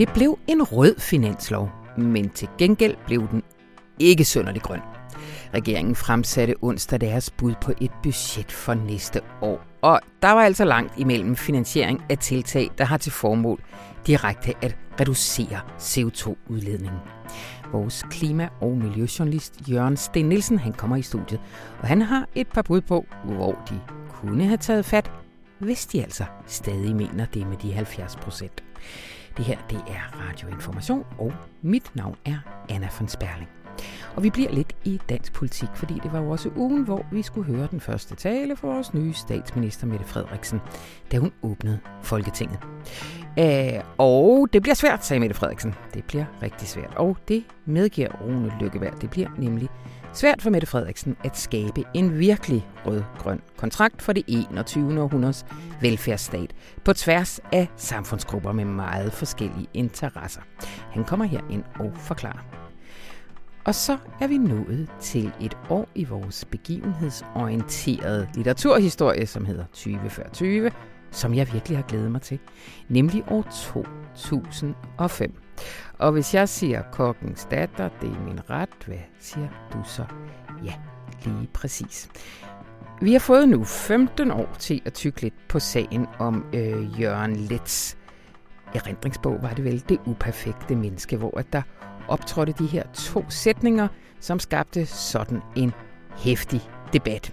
Det blev en rød finanslov, men til gengæld blev den ikke sønderlig grøn. Regeringen fremsatte onsdag deres bud på et budget for næste år. Og der var altså langt imellem finansiering af tiltag, der har til formål direkte at reducere CO2-udledningen. Vores klima- og miljøjournalist Jørgen Sten Nielsen han kommer i studiet, og han har et par bud på, hvor de kunne have taget fat, hvis de altså stadig mener det med de 70 procent. Det her det er Radioinformation, og mit navn er Anna von Sperling. Og vi bliver lidt i dansk politik, fordi det var jo også ugen, hvor vi skulle høre den første tale for vores nye statsminister Mette Frederiksen, da hun åbnede Folketinget. Æh, og det bliver svært, sagde Mette Frederiksen. Det bliver rigtig svært, og det medgiver Rune Lykkeberg. Det bliver nemlig svært for Mette Frederiksen at skabe en virkelig rød-grøn kontrakt for det 21. århundredes velfærdsstat på tværs af samfundsgrupper med meget forskellige interesser. Han kommer her ind og forklarer. Og så er vi nået til et år i vores begivenhedsorienterede litteraturhistorie, som hedder 2040, som jeg virkelig har glædet mig til, nemlig år 2005. Og hvis jeg siger kokkens datter, det er min ret, hvad siger du så? Ja, lige præcis. Vi har fået nu 15 år til at tykke lidt på sagen om øh, Jørgen Lets erindringsbog, var det vel, Det uperfekte menneske, hvor at der optrådte de her to sætninger, som skabte sådan en hæftig debat.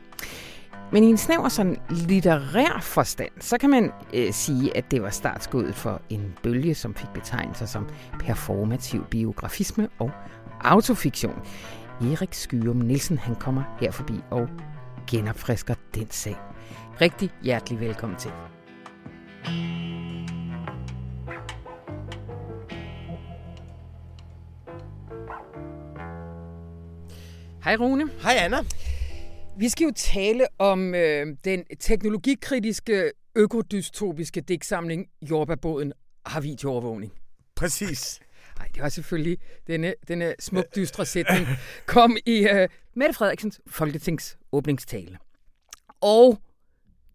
Men i en snæver sådan litterær forstand, så kan man øh, sige, at det var startskuddet for en bølge, som fik betegnelser som performativ biografisme og autofiktion. Erik Skyrum Nielsen han kommer her forbi og genopfrisker den sag. Rigtig hjertelig velkommen til. Hej Rune. Hej Anna. Vi skal jo tale om øh, den teknologikritiske, økodystopiske digtsamling Jordbærbåden har videoovervågning. Præcis. Nej, det var selvfølgelig denne, denne smuk dystre sætning, kom i øh, Mette Frederiksens Folketings åbningstale. Og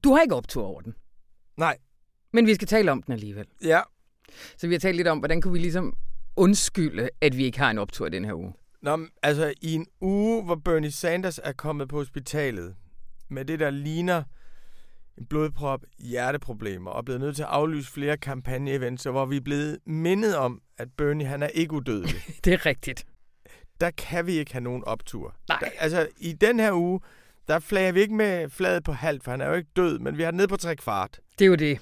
du har ikke optur over den. Nej. Men vi skal tale om den alligevel. Ja. Så vi har talt lidt om, hvordan kunne vi ligesom undskylde, at vi ikke har en optur den her uge. Nå, altså i en uge, hvor Bernie Sanders er kommet på hospitalet med det, der ligner en blodprop, hjerteproblemer, og blevet nødt til at aflyse flere kampagne-events, hvor vi er blevet mindet om, at Bernie han er ikke udødelig. det er rigtigt. Der kan vi ikke have nogen optur. Nej. Der, altså, i den her uge, der flager vi ikke med fladet på halvt, for han er jo ikke død, men vi har ned på tre kvart. Det er jo det.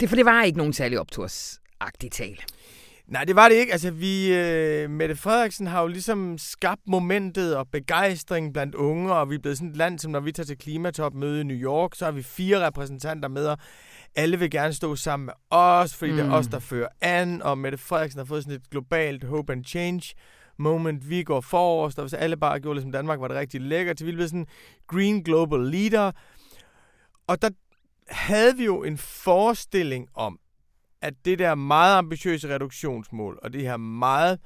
Det, for det var ikke nogen særlig optursagtig tale. Nej, det var det ikke. Altså, vi, øh, Mette Frederiksen har jo ligesom skabt momentet og begejstring blandt unge, og vi er blevet sådan et land, som når vi tager til klimatopmøde i New York, så har vi fire repræsentanter med, og alle vil gerne stå sammen med os, fordi mm. det er os, der fører an, og Mette Frederiksen har fået sådan et globalt hope and change moment. Vi går forrest, og hvis alle bare gjorde ligesom Danmark, var det rigtig lækkert. Vi blev sådan green global leader. Og der havde vi jo en forestilling om, at det der meget ambitiøse reduktionsmål, og det her meget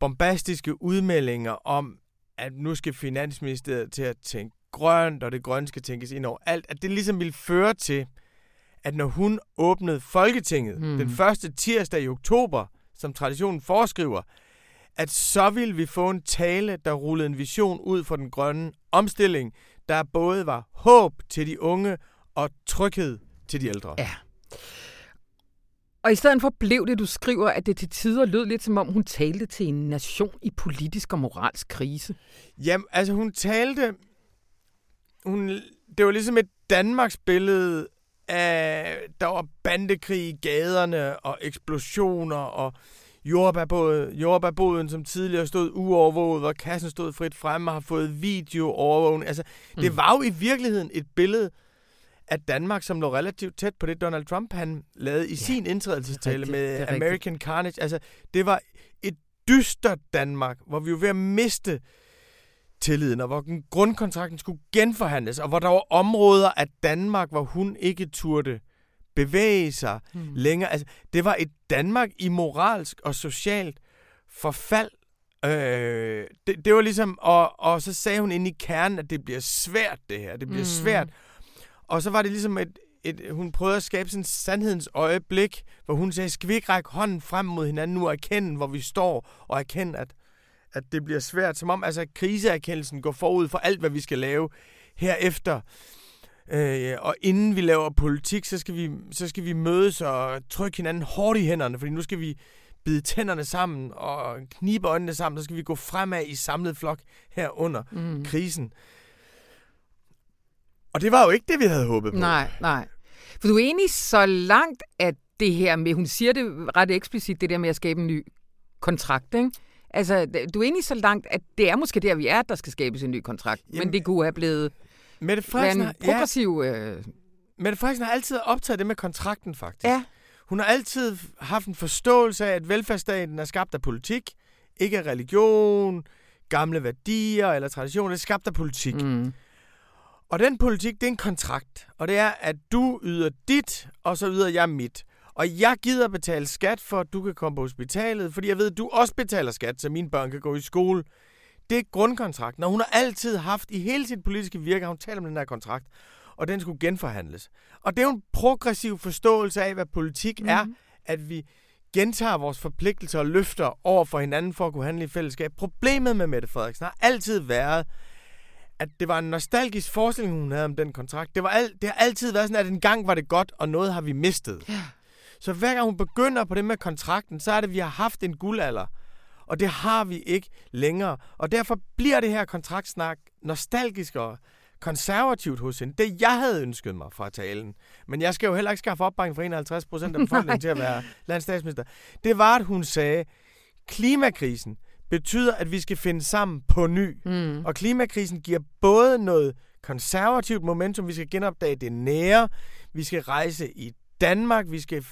bombastiske udmeldinger om, at nu skal Finansministeriet til at tænke grønt, og det grønne skal tænkes ind over alt, at det ligesom ville føre til, at når hun åbnede Folketinget mm. den første tirsdag i oktober, som traditionen foreskriver, at så ville vi få en tale, der rullede en vision ud for den grønne omstilling, der både var håb til de unge og tryghed til de ældre. Ja. Og i stedet for blev det, du skriver, at det til tider lød lidt som om, hun talte til en nation i politisk og moralsk krise. Jamen, altså hun talte... Hun, det var ligesom et Danmarks billede af... Der var bandekrig i gaderne og eksplosioner og jordbærboden, jordbærboden som tidligere stod uovervåget, hvor kassen stod frit fremme og har fået video-overvågning. Altså, det mm. var jo i virkeligheden et billede at Danmark, som lå relativt tæt på det, Donald Trump han lavede i ja, sin indtrædelsestale med American rigtigt. Carnage, altså det var et dystert Danmark, hvor vi var ved at miste tilliden, og hvor grundkontrakten skulle genforhandles, og hvor der var områder af Danmark, hvor hun ikke turde bevæge sig hmm. længere. Altså, det var et Danmark i moralsk og socialt forfald. Øh, det, det var ligesom, og, og så sagde hun ind i kernen, at det bliver svært det her. Det bliver hmm. svært og så var det ligesom et, et, hun prøvede at skabe sådan et sandhedens øjeblik, hvor hun sagde, skal vi ikke række hånden frem mod hinanden nu og erkende, hvor vi står, og erkende, at, at det bliver svært. Som om altså, kriseerkendelsen går forud for alt, hvad vi skal lave herefter. Øh, og inden vi laver politik, så skal, vi, så skal vi mødes og trykke hinanden hårdt i hænderne, fordi nu skal vi bide tænderne sammen og knibe øjnene sammen, så skal vi gå fremad i samlet flok her under mm. krisen. Og det var jo ikke det, vi havde håbet på. Nej, nej. For du er enig så langt, at det her med, hun siger det ret eksplicit, det der med at skabe en ny kontrakt, ikke? Altså, du er enig så langt, at det er måske der, vi er, at der skal skabes en ny kontrakt. Jamen, men det kunne have blevet Mette Frederiksen, en progressiv... Ja, øh... Mette Frederiksen har altid optaget det med kontrakten, faktisk. Ja. Hun har altid haft en forståelse af, at velfærdsstaten er skabt af politik, ikke af religion, gamle værdier eller traditioner. Det er skabt af politik. Mm. Og den politik, det er en kontrakt. Og det er, at du yder dit, og så yder jeg mit. Og jeg gider betale skat for, at du kan komme på hospitalet, fordi jeg ved, at du også betaler skat, så mine børn kan gå i skole. Det er grundkontrakten, og hun har altid haft, i hele sit politiske virke, hun talt om den her kontrakt, og den skulle genforhandles. Og det er jo en progressiv forståelse af, hvad politik mm. er, at vi gentager vores forpligtelser og løfter over for hinanden for at kunne handle i fællesskab. Problemet med Mette Frederiksen har altid været, at det var en nostalgisk forestilling, hun havde om den kontrakt. Det, var al, det har altid været sådan, at en gang var det godt, og noget har vi mistet. Ja. Så hver gang hun begynder på det med kontrakten, så er det, at vi har haft en guldalder. Og det har vi ikke længere. Og derfor bliver det her kontraktsnak nostalgisk og konservativt hos hende. Det, jeg havde ønsket mig fra talen, men jeg skal jo heller ikke skaffe opbakning for 51 procent af befolkningen til at være landstatsminister, det var, at hun sagde, klimakrisen betyder, at vi skal finde sammen på ny. Mm. Og klimakrisen giver både noget konservativt momentum, vi skal genopdage det nære, vi skal rejse i Danmark, vi skal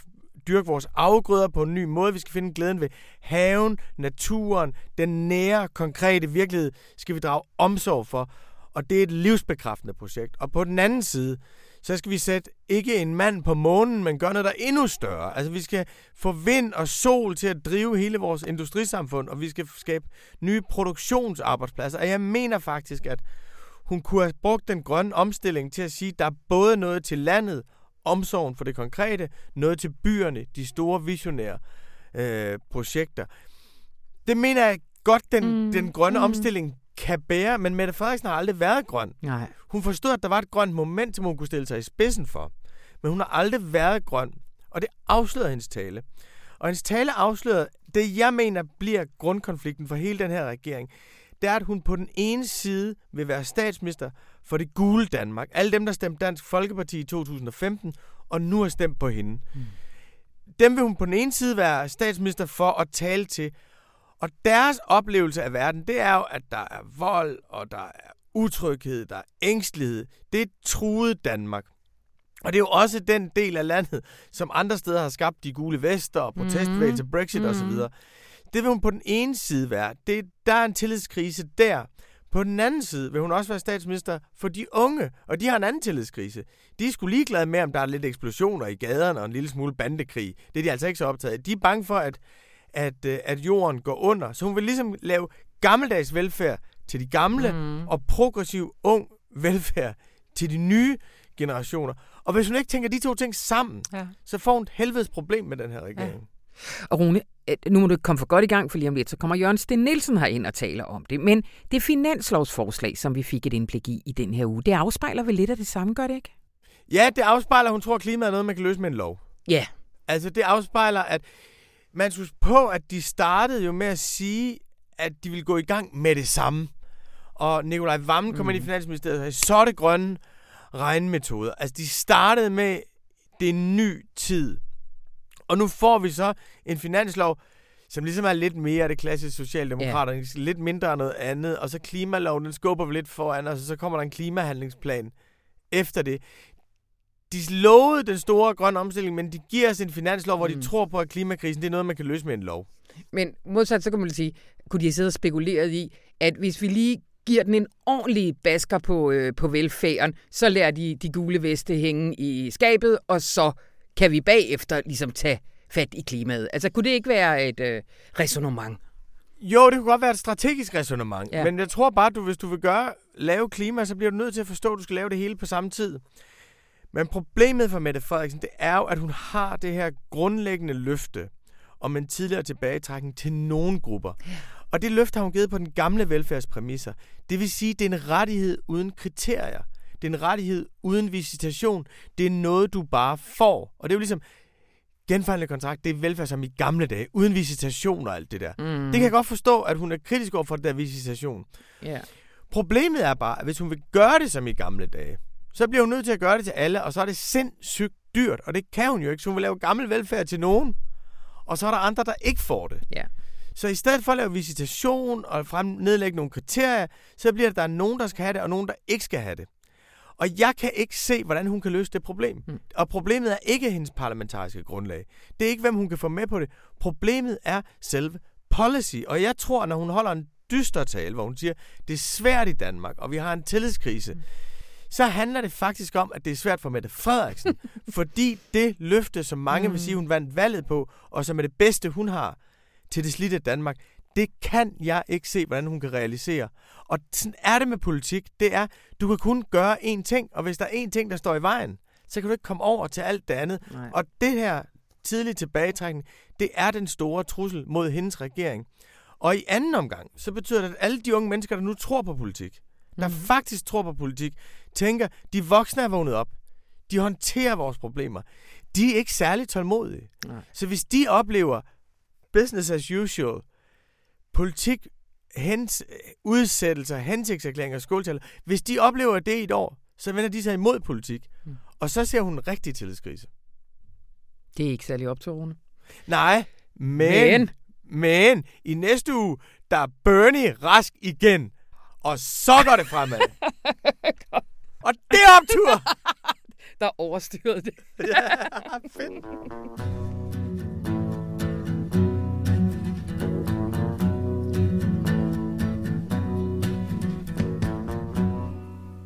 dyrke vores afgrøder på en ny måde. Vi skal finde glæden ved haven, naturen, den nære, konkrete virkelighed skal vi drage omsorg for. Og det er et livsbekræftende projekt. Og på den anden side, så skal vi sætte ikke en mand på månen, men gøre noget, der er endnu større. Altså vi skal få vind og sol til at drive hele vores industrisamfund, og vi skal skabe nye produktionsarbejdspladser. Og jeg mener faktisk, at hun kunne have brugt den grønne omstilling til at sige, at der er både noget til landet omsorgen for det konkrete, noget til byerne, de store visionære øh, projekter. Det mener jeg godt, den, mm. den grønne mm. omstilling kan bære, men Mette Frederiksen har aldrig været grøn. Nej. Hun forstod, at der var et grønt moment, som hun kunne stille sig i spidsen for. Men hun har aldrig været grøn, og det afslørede hendes tale. Og hendes tale afslørede det, jeg mener bliver grundkonflikten for hele den her regering det er, at hun på den ene side vil være statsminister for det gule Danmark. Alle dem, der stemte Dansk Folkeparti i 2015, og nu har stemt på hende. Mm. Dem vil hun på den ene side være statsminister for at tale til. Og deres oplevelse af verden, det er jo, at der er vold, og der er utryghed, der er ængstelighed. Det er truet Danmark. Og det er jo også den del af landet, som andre steder har skabt de gule vester og protestbevægelser, mm. Brexit mm. osv. Det vil hun på den ene side være. Det, der er en tillidskrise der. På den anden side vil hun også være statsminister for de unge, og de har en anden tillidskrise. De er sgu ligeglade med, om der er lidt eksplosioner i gaderne og en lille smule bandekrig. Det er de altså ikke så optaget af. De er bange for, at, at, øh, at jorden går under. Så hun vil ligesom lave gammeldags velfærd til de gamle, mm. og progressiv ung velfærd til de nye generationer. Og hvis hun ikke tænker de to ting sammen, ja. så får hun et helvedes problem med den her regering. Ja. Og Rune, øh, nu må du komme for godt i gang, for lige om lidt, så kommer Jørgen Sten Nielsen ind og taler om det. Men det finanslovsforslag, som vi fik et indblik i i den her uge, det afspejler vel lidt af det samme, gør det ikke? Ja, det afspejler, hun tror, at klimaet er noget, man kan løse med en lov. Ja. Altså, det afspejler, at man skulle på, at de startede jo med at sige, at de ville gå i gang med det samme. Og Nikolaj Vammen kom mm. ind i Finansministeriet og sagde, så er det grønne regnmetoder. Altså, de startede med, det ny tid. Og nu får vi så en finanslov, som ligesom er lidt mere det klassiske socialdemokrater, ja. lidt mindre noget andet, og så klimaloven, den skubber vi lidt foran, og så kommer der en klimahandlingsplan efter det. De lovede den store grønne omstilling, men de giver os en finanslov, hvor mm. de tror på, at klimakrisen det er noget, man kan løse med en lov. Men modsat, så kan man sige, kunne de sidde og spekuleret i, at hvis vi lige giver den en ordentlig basker på, øh, på velfærden, så lærer de de gule veste hænge i skabet, og så kan vi bagefter ligesom tage fat i klimaet? Altså, kunne det ikke være et øh, resonemang? Jo, det kunne godt være et strategisk resonemang. Ja. Men jeg tror bare, at du, hvis du vil gøre, lave klima, så bliver du nødt til at forstå, at du skal lave det hele på samme tid. Men problemet for Mette Frederiksen, det er jo, at hun har det her grundlæggende løfte om en tidligere tilbagetrækning til nogle grupper. Og det løfte har hun givet på den gamle velfærdspræmisser. Det vil sige, det er en rettighed uden kriterier. Det er en rettighed uden visitation. Det er noget, du bare får. Og det er jo ligesom, genfaldende kontrakt, det er velfærd som i gamle dage, uden visitation og alt det der. Mm. Det kan jeg godt forstå, at hun er kritisk over for det der visitation. Yeah. Problemet er bare, at hvis hun vil gøre det som i gamle dage, så bliver hun nødt til at gøre det til alle, og så er det sindssygt dyrt, og det kan hun jo ikke, så hun vil lave gammel velfærd til nogen, og så er der andre, der ikke får det. Ja. Så i stedet for at lave visitation og frem, nedlægge nogle kriterier, så bliver det, der er nogen, der skal have det, og nogen, der ikke skal have det. Og jeg kan ikke se, hvordan hun kan løse det problem. Mm. Og problemet er ikke hendes parlamentariske grundlag. Det er ikke, hvem hun kan få med på det. Problemet er selve policy. Og jeg tror, når hun holder en dyster tale, hvor hun siger, det er svært i Danmark, og vi har en tillidskrise, mm. Så handler det faktisk om, at det er svært for Mette Frederiksen. fordi det løfte, som mange mm. vil sige, hun vandt valget på, og som er det bedste, hun har til det slidte Danmark, det kan jeg ikke se, hvordan hun kan realisere. Og sådan er det med politik. Det er, du kan kun gøre én ting, og hvis der er én ting, der står i vejen, så kan du ikke komme over til alt det andet. Nej. Og det her tidlige tilbagetrækning, det er den store trussel mod hendes regering. Og i anden omgang, så betyder det, at alle de unge mennesker, der nu tror på politik, der mm. faktisk tror på politik, tænker, de voksne er vågnet op. De håndterer vores problemer. De er ikke særlig tålmodige. Nej. Så hvis de oplever business as usual, politik, hens, udsættelser, hensigtserklæringer og skåltaler, hvis de oplever det i et år, så vender de sig imod politik. Mm. Og så ser hun en rigtig tillidskrise. Det er ikke særlig optårende. Nej, men, men, men i næste uge, der er Bernie rask igen. Og så går det fremad. og det er optur! der overstyrede det. ja, fedt.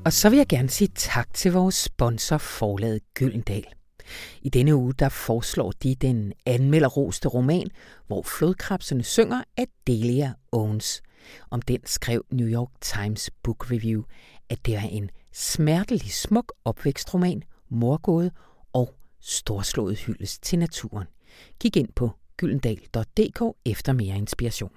Og så vil jeg gerne sige tak til vores sponsor Forlaget Gyldendal. I denne uge der foreslår de den anmelderroste roman, hvor flodkrabserne synger af Delia Owens. Om den skrev New York Times Book Review, at det er en smertelig smuk opvækstroman, morgåde og storslået hyldest til naturen. Kig ind på gyldendal.dk efter mere inspiration.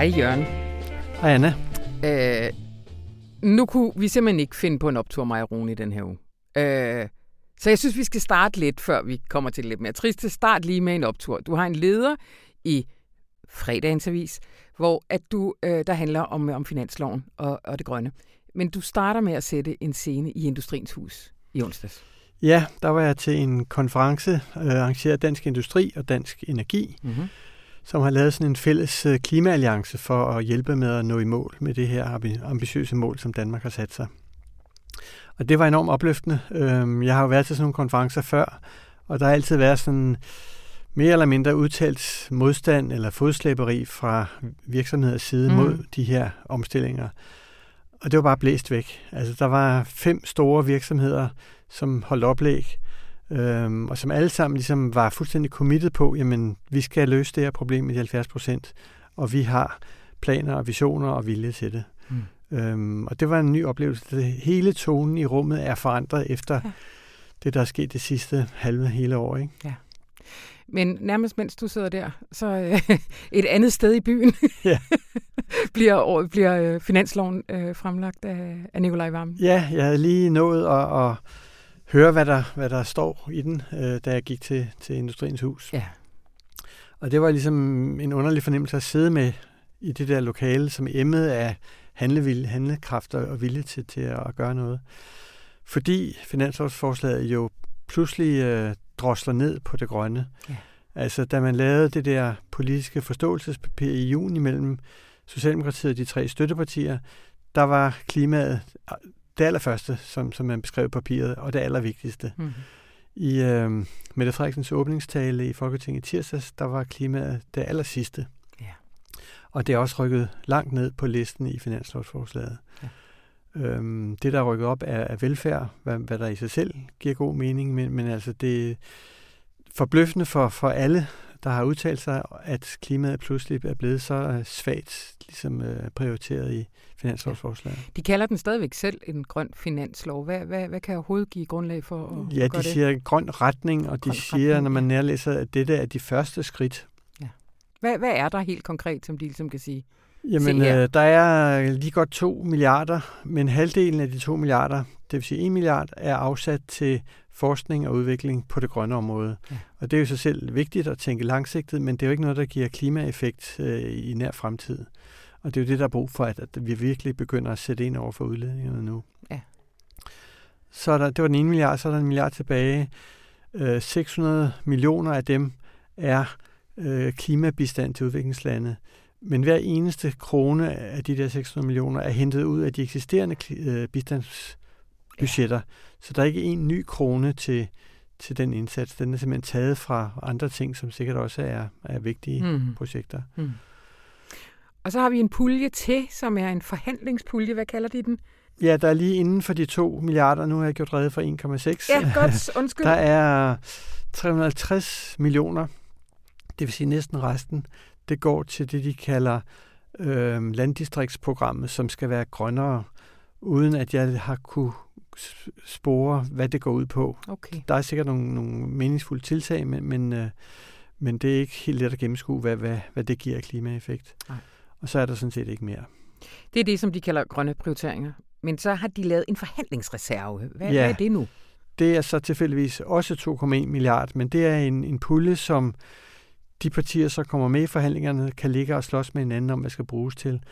Hej Jørgen. Hej Anna. Øh, nu kunne vi simpelthen ikke finde på en optur, Rune, i den her uge. Øh, så jeg synes, vi skal starte lidt, før vi kommer til lidt mere trist. Start lige med en optur. Du har en leder i fredagens avis, hvor at du, øh, der handler om, om finansloven og, og det grønne. Men du starter med at sætte en scene i Industriens Hus i onsdags. Ja, der var jeg til en konference øh, arrangeret af Dansk Industri og Dansk Energi, mm-hmm som har lavet sådan en fælles øh, klimaalliance for at hjælpe med at nå i mål med det her ambitiøse mål, som Danmark har sat sig. Og det var enormt opløftende. Øhm, jeg har jo været til sådan nogle konferencer før, og der har altid været sådan mere eller mindre udtalt modstand eller fodslæberi fra virksomheders side mm. mod de her omstillinger. Og det var bare blæst væk. Altså, der var fem store virksomheder, som holdt oplæg, øhm, og som alle sammen ligesom var fuldstændig committed på, jamen vi skal løse det her problem med de 70 procent, og vi har planer og visioner og vilje til det. Mm. Øhm, og det var en ny oplevelse. Det hele tonen i rummet er forandret efter ja. det, der er sket det sidste halve hele år. Ikke? Ja. Men nærmest mens du sidder der, så øh, et andet sted i byen ja. bliver, bliver øh, finansloven øh, fremlagt af, af Nikolaj Vammen. Ja, jeg havde lige nået at, at høre, hvad der, hvad der står i den, øh, da jeg gik til, til Industriens Hus. Ja. Og det var ligesom en underlig fornemmelse at sidde med i det der lokale, som emmet af handlevilje, handlekraft og vilje til, til at gøre noget. Fordi finanslovsforslaget jo pludselig øh, drosler ned på det grønne. Ja. Altså, da man lavede det der politiske forståelsespapir i juni mellem Socialdemokratiet og de tre støttepartier, der var klimaet det allerførste, som, som man beskrev i papiret, og det allervigtigste. Mm. I øh, Mette Frederiksens åbningstale i Folketinget i tirsdags, der var klimaet det aller sidste. Ja. Og det er også rykket langt ned på listen i finanslovsforslaget. Ja. Øhm, det, der er rykket op, er, er velfærd, hvad, hvad der i sig selv giver god mening, men, men altså det er forbløffende for, for alle, der har udtalt sig, at klimaet pludselig er blevet så øh, svagt ligesom, øh, prioriteret i finanslovsforslaget. De kalder den stadigvæk selv en grøn finanslov. Hvad, hvad, hvad kan overhovedet give grundlag for at Ja, de det? siger grøn retning, og Grøn de siger, retning, når man ja. nærlæser, at dette er de første skridt. Hvad, hvad er der helt konkret, som de ligesom kan sige? Jamen, øh, der er lige godt 2 milliarder, men halvdelen af de 2 milliarder, det vil sige 1 milliard, er afsat til forskning og udvikling på det grønne område. Ja. Og det er jo sig selv vigtigt at tænke langsigtet, men det er jo ikke noget, der giver klimaeffekt øh, i nær fremtid. Og det er jo det, der er brug for, at, at vi virkelig begynder at sætte ind over for udledningerne nu. Ja. Så er der, det var den ene milliard, så er der en milliard tilbage. Øh, 600 millioner af dem er øh, klimabistand til udviklingslande. Men hver eneste krone af de der 600 millioner er hentet ud af de eksisterende øh, bistandsbudgetter. Ja. Så der er ikke en ny krone til, til den indsats. Den er simpelthen taget fra andre ting, som sikkert også er, er vigtige. Mm. projekter. Mm. Og så har vi en pulje til, som er en forhandlingspulje. Hvad kalder de den? Ja, der er lige inden for de 2 milliarder, nu har jeg gjort rede for 1,6. Ja, godt. Undskyld. Der er 350 millioner, det vil sige næsten resten, det går til det, de kalder øh, landdistriktsprogrammet, som skal være grønnere, uden at jeg har kunne spore, hvad det går ud på. Okay. Der er sikkert nogle, nogle meningsfulde tiltag, men, men, øh, men det er ikke helt let at gennemskue, hvad, hvad, hvad det giver af klimaeffekt. Nej. Og så er der sådan set ikke mere. Det er det, som de kalder grønne prioriteringer. Men så har de lavet en forhandlingsreserve. Hvad, Ja. hvad er det nu? Det er så tilfældigvis også 2,1 milliard, men det er en, en pulje, som de partier, så kommer med i forhandlingerne, kan ligge og slås med hinanden om, hvad skal bruges til.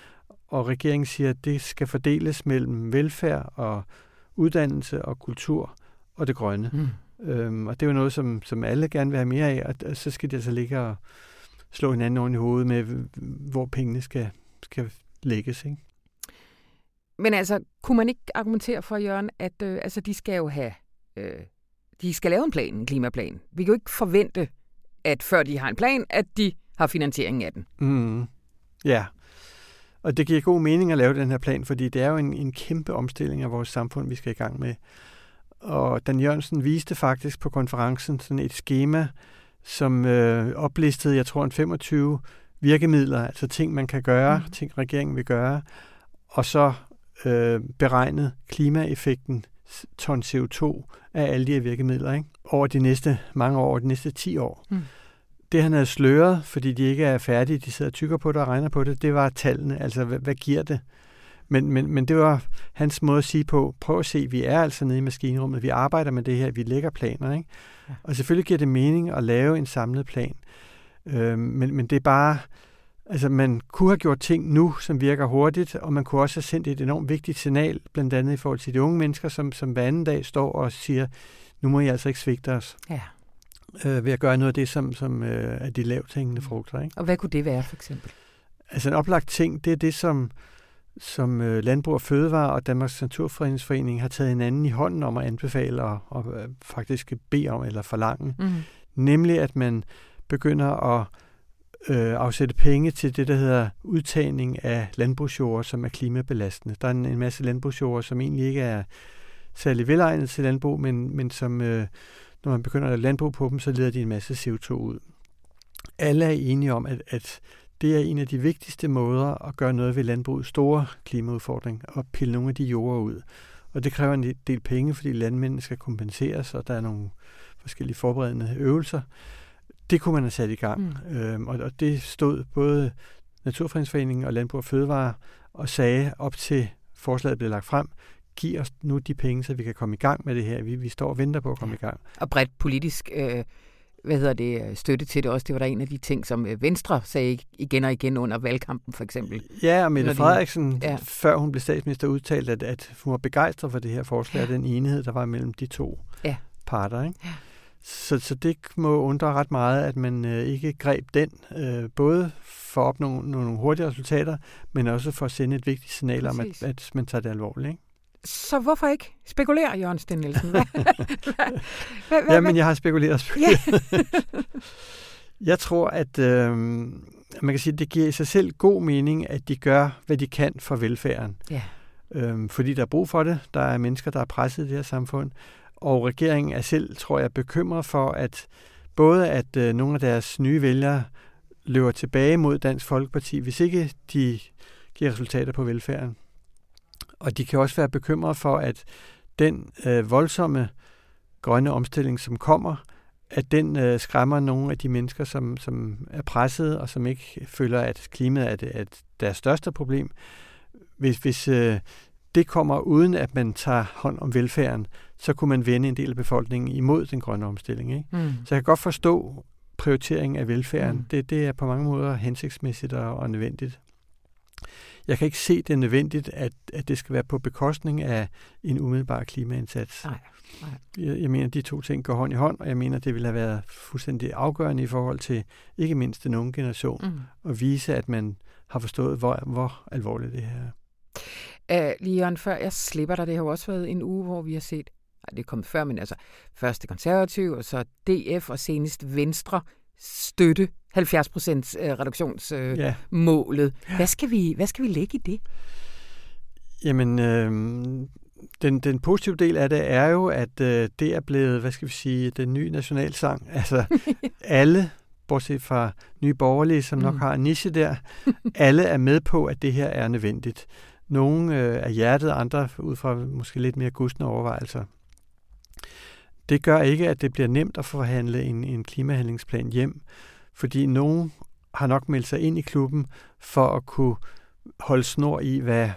Og regeringen siger, at det skal fordeles mellem velfærd og uddannelse og kultur og det grønne. Mm. Øhm, og det er jo noget, som, som alle gerne vil have mere af, og, og så skal de altså ligge og slå hinanden oven i hovedet med, hvor pengene skal, skal lægges. Ikke? Men altså, kunne man ikke argumentere for, Jørgen, at øh, altså, de skal jo have... Øh, de skal lave en plan, en klimaplan. Vi kan jo ikke forvente, at før de har en plan, at de har finansieringen af den. Mm. Ja, og det giver god mening at lave den her plan, fordi det er jo en, en kæmpe omstilling af vores samfund, vi skal i gang med. Og Dan Jørgensen viste faktisk på konferencen sådan et schema, som øh, oplistede, jeg tror, en 25 virkemidler, altså ting, man kan gøre, mm. ting, regeringen vil gøre, og så øh, beregnet klimaeffekten ton CO2 af alle de her virkemidler ikke? over de næste mange år, over de næste 10 år. Mm. Det han havde sløret, fordi de ikke er færdige, de sidder og tykker på det og regner på det, det var tallene, altså hvad, hvad giver det? Men, men, men det var hans måde at sige på, prøv at se, vi er altså nede i maskinrummet, vi arbejder med det her, vi lægger planer, ikke? Ja. Og selvfølgelig giver det mening at lave en samlet plan. Øh, men, men det er bare, altså man kunne have gjort ting nu, som virker hurtigt, og man kunne også have sendt et enormt vigtigt signal, blandt andet i forhold til de unge mennesker, som, som hver anden dag står og siger, nu må I altså ikke svigte os, Ja. øh, ved at gøre noget af det, som, som øh, er de lavt hængende frugter, ikke? Og hvad kunne det være, for eksempel? Altså en oplagt ting, det er det, som, som øh, Landbrug og Fødevare og Danmarks Naturfredningsforening har taget hinanden i hånden om at anbefale og, og øh, faktisk bede om eller forlange. Mm. Nemlig at man begynder at øh, afsætte penge til det, der hedder udtagning af landbrugsjord, som er klimabelastende. Der er en, en masse landbrugsjord, som egentlig ikke er særlig velegnet til landbrug, men, men som, øh, når man begynder at lave landbrug på dem, så leder de en masse CO2 ud. Alle er enige om, at, at det er en af de vigtigste måder at gøre noget ved landbrugets store klimaudfordring, og pille nogle af de jorder ud. Og det kræver en del penge, fordi landmændene skal kompenseres, og der er nogle forskellige forberedende øvelser. Det kunne man have sat i gang. Mm. Øhm, og, og det stod både Naturfredningsforeningen og Landbrug og Fødevare og sagde op til forslaget blev lagt frem, giv os nu de penge, så vi kan komme i gang med det her. Vi, vi står og venter på at komme i gang. Og bredt politisk øh, hvad hedder det, øh, støtte til det også. Det var der en af de ting, som øh, Venstre sagde igen og igen under valgkampen, for eksempel. Ja, og Mette de- Frederiksen, ja. ja. før hun blev statsminister, udtalte, at, at hun var begejstret for det her forslag, og den enighed, der var mellem de to Ja. parter. Ikke? Ja. Så, så det må undre ret meget, at man øh, ikke greb den, øh, både for at opnå nogle, nogle hurtige resultater, men også for at sende et vigtigt signal om, Præcis. at, at man tager det alvorligt. Ikke? Så hvorfor ikke spekulere, Jørgen Sten Nielsen? Jamen, jeg har spekuleret. Ja. jeg tror, at øh, man kan sige, at det giver i sig selv god mening, at de gør, hvad de kan for velfærden. Ja. Øh, fordi der er brug for det. Der er mennesker, der er presset i det her samfund. Og regeringen er selv, tror jeg, bekymret for, at både at øh, nogle af deres nye vælgere løber tilbage mod Dansk Folkeparti, hvis ikke de giver resultater på velfærden. Og de kan også være bekymrede for, at den øh, voldsomme grønne omstilling, som kommer, at den øh, skræmmer nogle af de mennesker, som, som er presset og som ikke føler, at klimaet er, det, er deres største problem. Hvis, hvis øh, det kommer uden, at man tager hånd om velfærden, så kunne man vende en del af befolkningen imod den grønne omstilling. Ikke? Mm. Så jeg kan godt forstå prioriteringen af velfærden. Mm. Det, det er på mange måder hensigtsmæssigt og, og nødvendigt. Jeg kan ikke se det nødvendigt, at, at det skal være på bekostning af en umiddelbar klimaindsats. Nej, nej. Jeg, jeg mener, de to ting går hånd i hånd, og jeg mener, det ville have været fuldstændig afgørende i forhold til ikke mindst den unge generation, mm. at vise, at man har forstået, hvor, hvor alvorligt det her er. Uh, Leon, før jeg slipper dig, det har jo også været en uge, hvor vi har set, nej, det er kommet før, men altså først det konservative, og så DF, og senest Venstre støtte 70 procents øh, reduktionsmålet. Ja. Hvad, skal vi, hvad skal vi lægge i det? Jamen, øh, den, den positive del af det er jo, at øh, det er blevet, hvad skal vi sige, den nye nationalsang. Altså, alle, bortset fra nye borgerlige, som nok mm. har en niche der, alle er med på, at det her er nødvendigt. Nogle øh, er hjertet, andre ud fra måske lidt mere gustne overvejelser. Det gør ikke, at det bliver nemt at forhandle en, en klimahandlingsplan hjem, fordi nogen har nok meldt sig ind i klubben for at kunne holde snor i, hvad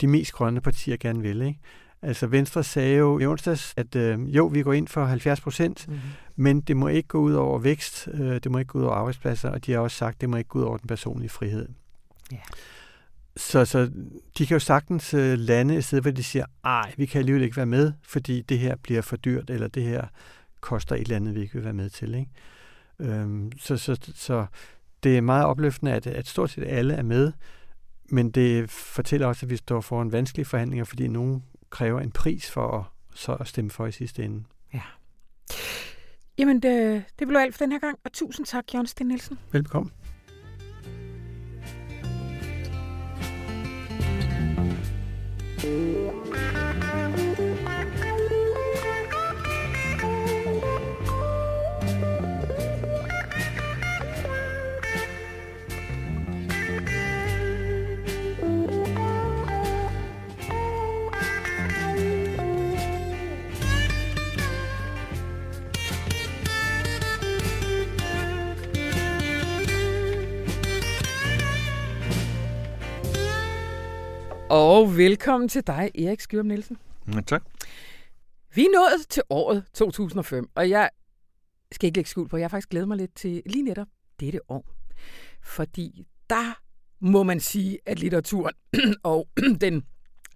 de mest grønne partier gerne vil. Ikke? Altså Venstre sagde jo i onsdags, at øh, jo, vi går ind for 70 procent, mm-hmm. men det må ikke gå ud over vækst, øh, det må ikke gå ud over arbejdspladser, og de har også sagt, at det må ikke gå ud over den personlige frihed. Ja. Så, så de kan jo sagtens øh, lande et sted, hvor de siger, ej, vi kan alligevel ikke være med, fordi det her bliver for dyrt, eller det her koster et eller andet, vi ikke vil være med til. Ikke? Øhm, så, så, så det er meget opløftende, at, at stort set alle er med, men det fortæller også, at vi står foran vanskelige forhandlinger, fordi nogen kræver en pris for at, så at stemme for i sidste ende. Ja. Jamen, det, det blev alt for den her gang, og tusind tak, Jørgen Sten Nielsen. Velkommen. Og velkommen til dig, Erik Skyrum Nielsen. Ja, tak. Vi er nået til året 2005, og jeg skal ikke lægge skuld på, jeg har faktisk glædet mig lidt til lige netop dette år. Fordi der må man sige, at litteraturen og den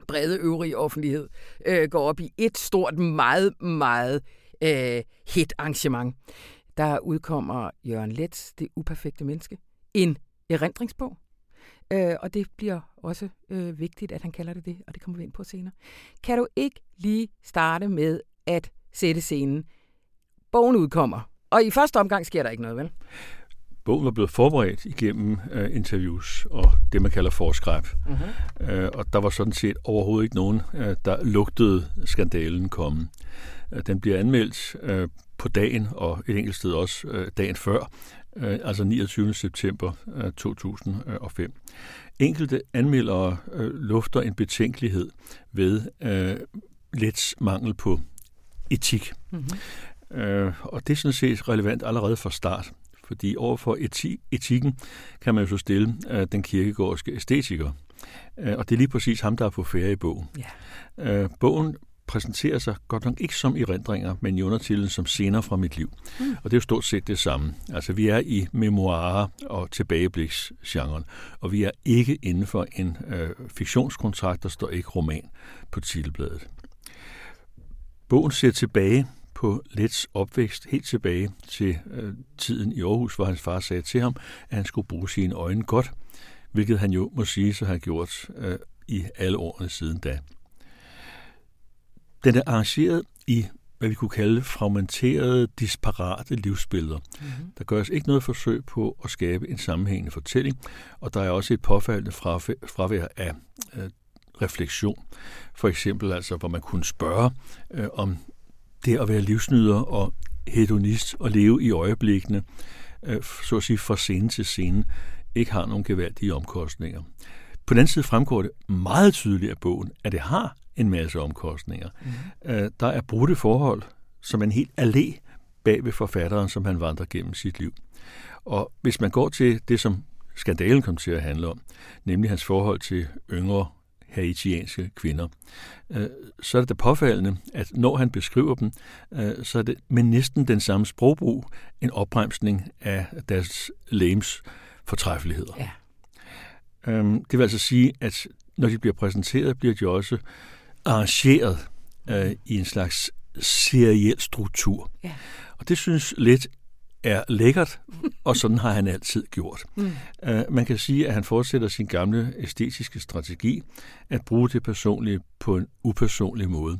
brede øvrige offentlighed øh, går op i et stort, meget, meget øh, hit arrangement. Der udkommer Jørgen Let, Det uperfekte menneske, en erindringsbog, Øh, og det bliver også øh, vigtigt, at han kalder det det, og det kommer vi ind på senere. Kan du ikke lige starte med at sætte scenen? Bogen udkommer, og i første omgang sker der ikke noget, vel? Bogen var blevet forberedt igennem uh, interviews og det, man kalder forskræb. Uh-huh. Uh, og der var sådan set overhovedet ikke nogen, uh, der lugtede skandalen komme. Uh, den bliver anmeldt uh, på dagen, og et enkelt sted også uh, dagen før, øh, altså 29. september øh, 2005. Enkelte anmeldere øh, lufter en betænkelighed ved øh, Lets mangel på etik. Mm-hmm. Øh, og det er sådan set relevant allerede fra start, fordi overfor eti- etikken kan man jo så stille øh, den kirkegårdske æstetiker. Øh, og det er lige præcis ham, der er på ferie i bogen. Præsenterer sig godt nok ikke som erindringer, men i undertitlen som scener fra mit liv. Mm. Og det er jo stort set det samme. Altså, vi er i memoirer og tilbagebliksgenren, og vi er ikke inden for en øh, fiktionskontrakt, der står ikke roman på titelbladet. Bogen ser tilbage på Lets opvækst helt tilbage til øh, tiden i Aarhus, hvor hans far sagde til ham, at han skulle bruge sine øjne godt, hvilket han jo må sige, så har gjort øh, i alle årene siden da. Den er arrangeret i hvad vi kunne kalde fragmenterede, disparate livsbilleder. Mm-hmm. Der gøres ikke noget forsøg på at skabe en sammenhængende fortælling, og der er også et påfaldende fravær af øh, refleksion. For eksempel altså, hvor man kunne spørge øh, om det at være livsnyder og hedonist og leve i øjeblikkene, øh, så at sige fra scene til scene, ikke har nogen geværdige omkostninger. På den anden side fremgår det meget tydeligt af bogen, at det har en masse omkostninger. Mm. Øh, der er brudte forhold, som en helt allé bag ved forfatteren, som han vandrer gennem sit liv. Og hvis man går til det, som skandalen kom til at handle om, nemlig hans forhold til yngre haitianske kvinder, øh, så er det påfaldende, at når han beskriver dem, øh, så er det med næsten den samme sprogbrug en opbremsning af deres lægens fortræffeligheder. Ja. Øhm, det vil altså sige, at når de bliver præsenteret, bliver de også arrangeret øh, i en slags seriel struktur. Ja. Og det synes lidt er lækkert, og sådan har han altid gjort. Mm. Uh, man kan sige, at han fortsætter sin gamle æstetiske strategi at bruge det personlige på en upersonlig måde,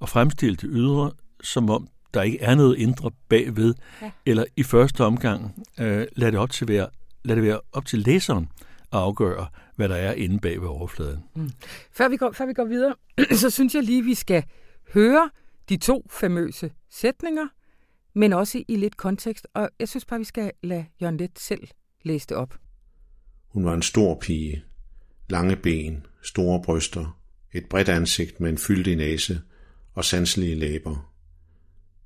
og fremstille det ydre, som om der ikke er noget indre bagved, ja. eller i første omgang uh, lad, det op til være, lad det være op til læseren afgøre, hvad der er inde bag ved overfladen. Mm. Før, vi går, før vi går videre, så synes jeg lige, vi skal høre de to famøse sætninger, men også i lidt kontekst. Og jeg synes bare, vi skal lade Jørgen Let selv læse det op. Hun var en stor pige. Lange ben, store bryster, et bredt ansigt med en fyldig næse og sanselige læber.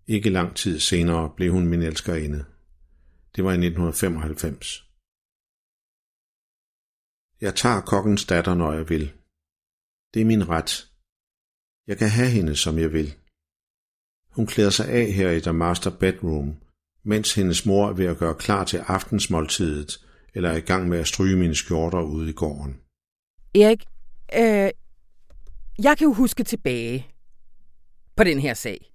Ikke lang tid senere blev hun min elskerinde. Det var i 1995. Jeg tager kokkens datter, når jeg vil. Det er min ret. Jeg kan have hende, som jeg vil. Hun klæder sig af her i The Master Bedroom, mens hendes mor er ved at gøre klar til aftensmåltidet, eller er i gang med at stryge mine skjorter ude i gården. Erik, øh, jeg kan jo huske tilbage på den her sag.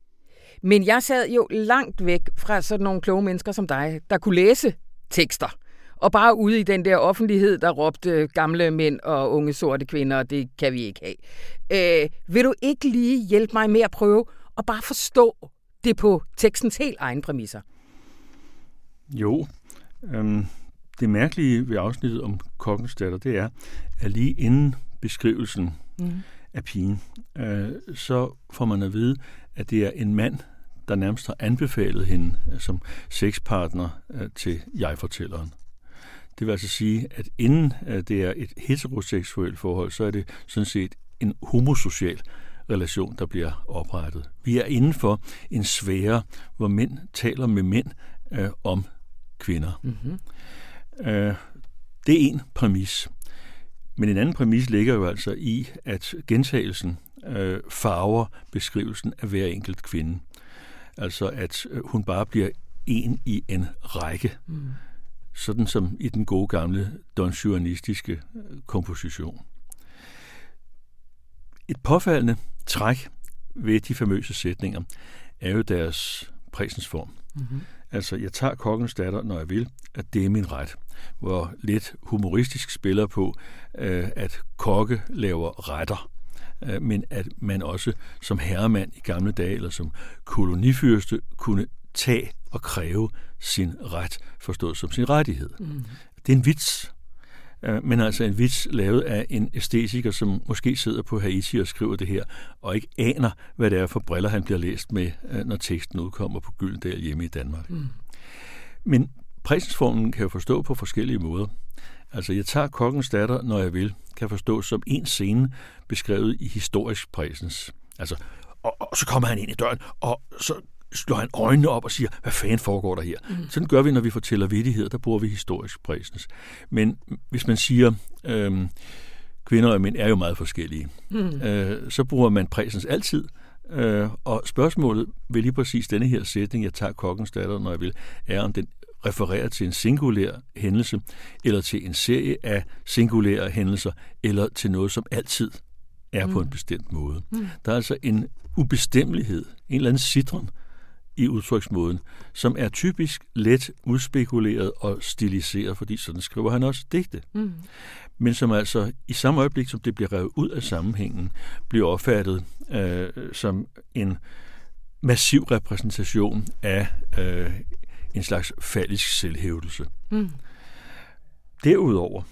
Men jeg sad jo langt væk fra sådan nogle kloge mennesker som dig, der kunne læse tekster. Og bare ude i den der offentlighed, der råbte gamle mænd og unge sorte kvinder, det kan vi ikke have. Øh, vil du ikke lige hjælpe mig med at prøve at bare forstå det på tekstens helt egen præmisser? Jo. Øhm, det mærkelige ved afsnittet om kokkens datter, det er, at lige inden beskrivelsen mm. af pigen, øh, så får man at vide, at det er en mand, der nærmest har anbefalet hende øh, som sexpartner øh, til jeg-fortælleren. Det vil altså sige, at inden øh, det er et heteroseksuelt forhold, så er det sådan set en homosocial relation, der bliver oprettet. Vi er inden for en sfære, hvor mænd taler med mænd øh, om kvinder. Mm-hmm. Øh, det er en præmis. Men en anden præmis ligger jo altså i, at gentagelsen øh, farver beskrivelsen af hver enkelt kvinde. Altså at øh, hun bare bliver en i en række. Mm sådan som i den gode gamle donjuanistiske øh, komposition. Et påfaldende træk ved de famøse sætninger er jo deres præsensform. Mm-hmm. Altså, jeg tager kokkens datter, når jeg vil, at det er min ret. Hvor lidt humoristisk spiller på, øh, at kokke laver retter, øh, men at man også som herremand i gamle dage, eller som kolonifyrste, kunne tage og kræve sin ret, forstået som sin rettighed. Mm. Det er en vits, øh, men altså en vits lavet af en æstetiker, som måske sidder på Haiti og skriver det her, og ikke aner, hvad det er for briller, han bliver læst med, øh, når teksten udkommer på Gyldendal hjemme i Danmark. Mm. Men præsensformen kan jeg forstå på forskellige måder. Altså, jeg tager kokkens datter, når jeg vil, kan forstå som en scene beskrevet i historisk præsens. Altså, og, og så kommer han ind i døren, og så slår han øjnene op og siger, hvad fanden foregår der her? Mm. Sådan gør vi, når vi fortæller vittigheder, der bruger vi historisk præsens. Men hvis man siger, øhm, kvinder og mænd er jo meget forskellige, mm. øh, så bruger man præsens altid, øh, og spørgsmålet ved lige præcis denne her sætning, jeg tager kokkens datter, når jeg vil, er om den refererer til en singulær hændelse, eller til en serie af singulære hændelser, eller til noget, som altid er mm. på en bestemt måde. Mm. Der er altså en ubestemmelighed, en eller anden citron, i udtryksmåden, som er typisk let udspekuleret og stiliseret, fordi sådan skriver han også digte. Mm. Men som altså i samme øjeblik, som det bliver revet ud af sammenhængen, bliver opfattet øh, som en massiv repræsentation af øh, en slags fallisk selvhævdelse. Mm. Derudover,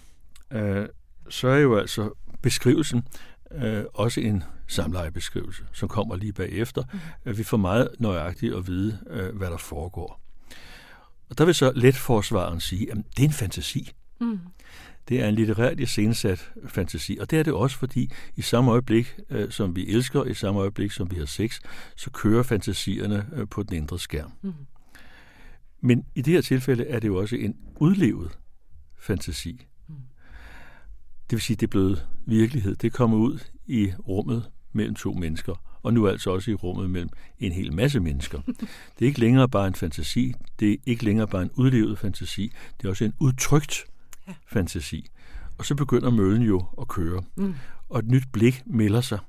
øh, så er jo altså beskrivelsen øh, også en samlejebeskrivelse, som kommer lige bagefter. Mm. Vi får meget nøjagtigt at vide, øh, hvad der foregår. Og der vil så let forsvaren sige, at det er en fantasi. Mm. Det er en litterært iscenesat fantasi, og det er det også, fordi i samme øjeblik, øh, som vi elsker, i samme øjeblik, som vi har sex, så kører fantasierne øh, på den indre skærm. Mm. Men i det her tilfælde er det jo også en udlevet fantasi. Det vil sige, det er blevet virkelighed. Det kommer ud i rummet mellem to mennesker, og nu altså også i rummet mellem en hel masse mennesker. Det er ikke længere bare en fantasi, det er ikke længere bare en udlevet fantasi, det er også en udtrykt ja. fantasi. Og så begynder møllen jo at køre, mm. og et nyt blik melder sig.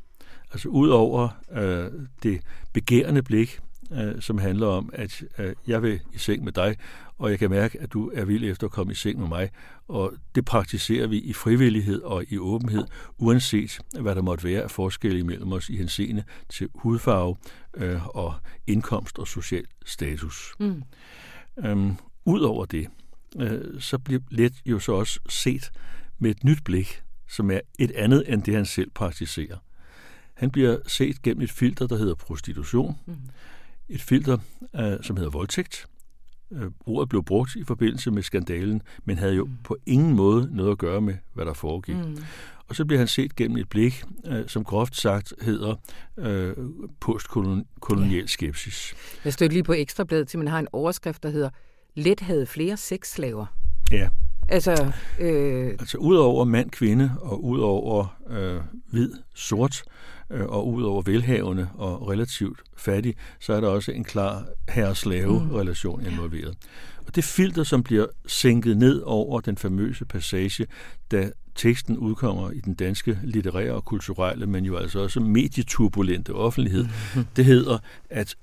Altså ud over øh, det begærende blik, øh, som handler om, at øh, jeg vil i seng med dig, og jeg kan mærke, at du er vild efter at komme i seng med mig. Og det praktiserer vi i frivillighed og i åbenhed, uanset hvad der måtte være af forskelle imellem os i henseende til hudfarve øh, og indkomst og social status. Mm. Øhm, Udover det, øh, så bliver let jo så også set med et nyt blik, som er et andet end det, han selv praktiserer. Han bliver set gennem et filter, der hedder prostitution. Mm et filter, øh, som hedder voldtægt. Øh, ordet blev brugt i forbindelse med skandalen, men havde jo mm. på ingen måde noget at gøre med, hvad der foregik. Mm. Og så bliver han set gennem et blik, øh, som groft sagt hedder øh, postkolonial skepsis. Jeg stødte lige på Ekstrabladet til, man har en overskrift, der hedder Let havde flere sexslaver. Ja. Altså, øh... altså ud over mand, kvinde og ud over øh, hvid, sort, øh, og ud over velhavende og relativt fattig, så er der også en klar herre-slave-relation involveret. Og det filter, som bliver sænket ned over den famøse passage, da teksten udkommer i den danske litterære og kulturelle, men jo altså også medieturbulente offentlighed, mm-hmm. det hedder, at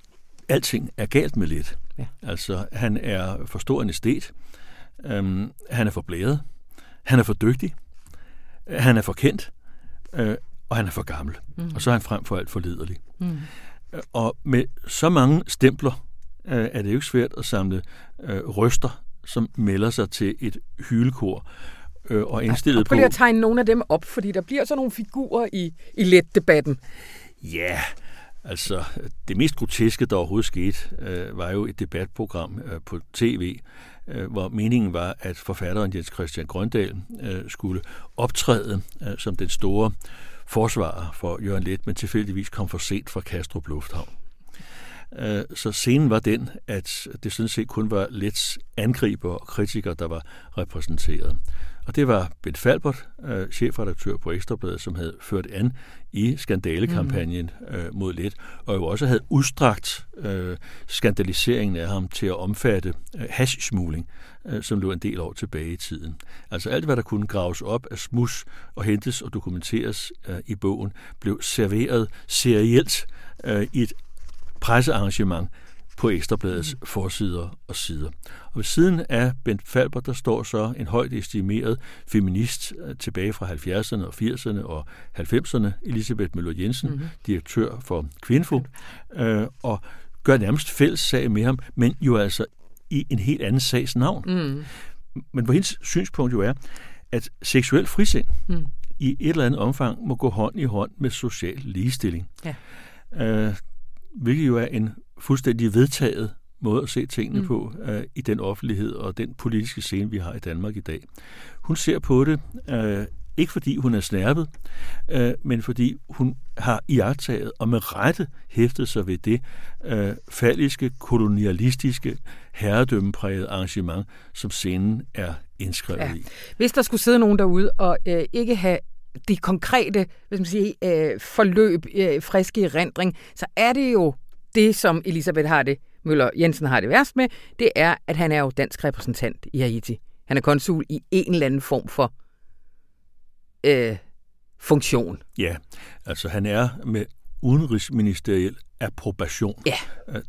alting er galt med lidt. Ja. Altså, han er for stor en estet, øhm, han er for blæret, han er for dygtig, han er for kendt, øh, og han er for gammel. Mm. Og så er han frem for alt for liderlig. Mm. Og med så mange stempler øh, er det jo ikke svært at samle øh, røster, som melder sig til et hylekor øh, og indstillet og prøv lige at tegne nogle af dem op, fordi der bliver så nogle figurer i, i let-debatten. Ja, altså det mest groteske, der overhovedet skete, øh, var jo et debatprogram øh, på tv, øh, hvor meningen var, at forfatteren Jens Christian Grøndal øh, skulle optræde øh, som den store forsvarer for Jørgen Let, men tilfældigvis kom for sent fra Kastrup Lufthavn. Øh, så scenen var den, at det sådan set kun var Lets angriber og kritikere, der var repræsenteret. Og det var Ben Falbert, øh, chefredaktør på Ekstrabladet, som havde ført an i skandalekampagnen mm. øh, mod Let, og jo også havde udstrakt øh, skandaliseringen af ham til at omfatte øh, hashsmugling, øh, som lå en del år tilbage i tiden. Altså alt, hvad der kunne graves op af smus og hentes og dokumenteres øh, i bogen, blev serveret serielt øh, i et pressearrangement, på Ekstrabladets mm. forsider og sider. Og ved siden af Bent Falber, der står så en højt estimeret feminist øh, tilbage fra 70'erne og 80'erne og 90'erne, Elisabeth Møller Jensen, mm-hmm. direktør for Kvinfo, øh, og gør nærmest fælles sag med ham, men jo altså i en helt anden sags navn. Mm. Men hvor hendes synspunkt jo er, at seksuel frisind mm. i et eller andet omfang må gå hånd i hånd med social ligestilling. Ja. Øh, hvilket jo er en fuldstændig vedtaget måde at se tingene mm. på uh, i den offentlighed og den politiske scene, vi har i Danmark i dag. Hun ser på det uh, ikke fordi hun er snærpet, uh, men fordi hun har iagtaget og med rette hæftet sig ved det uh, falliske, kolonialistiske, herredømmepræget arrangement, som scenen er indskrevet ja. i. Hvis der skulle sidde nogen derude og uh, ikke have det konkrete skal man sige, uh, forløb uh, friske i rendring, så er det jo det, som Elisabeth har det, Møller Jensen har det værst med, det er, at han er jo dansk repræsentant i Haiti. Han er konsul i en eller anden form for øh, funktion. Ja, altså han er med udenrigsministeriel approbation ja.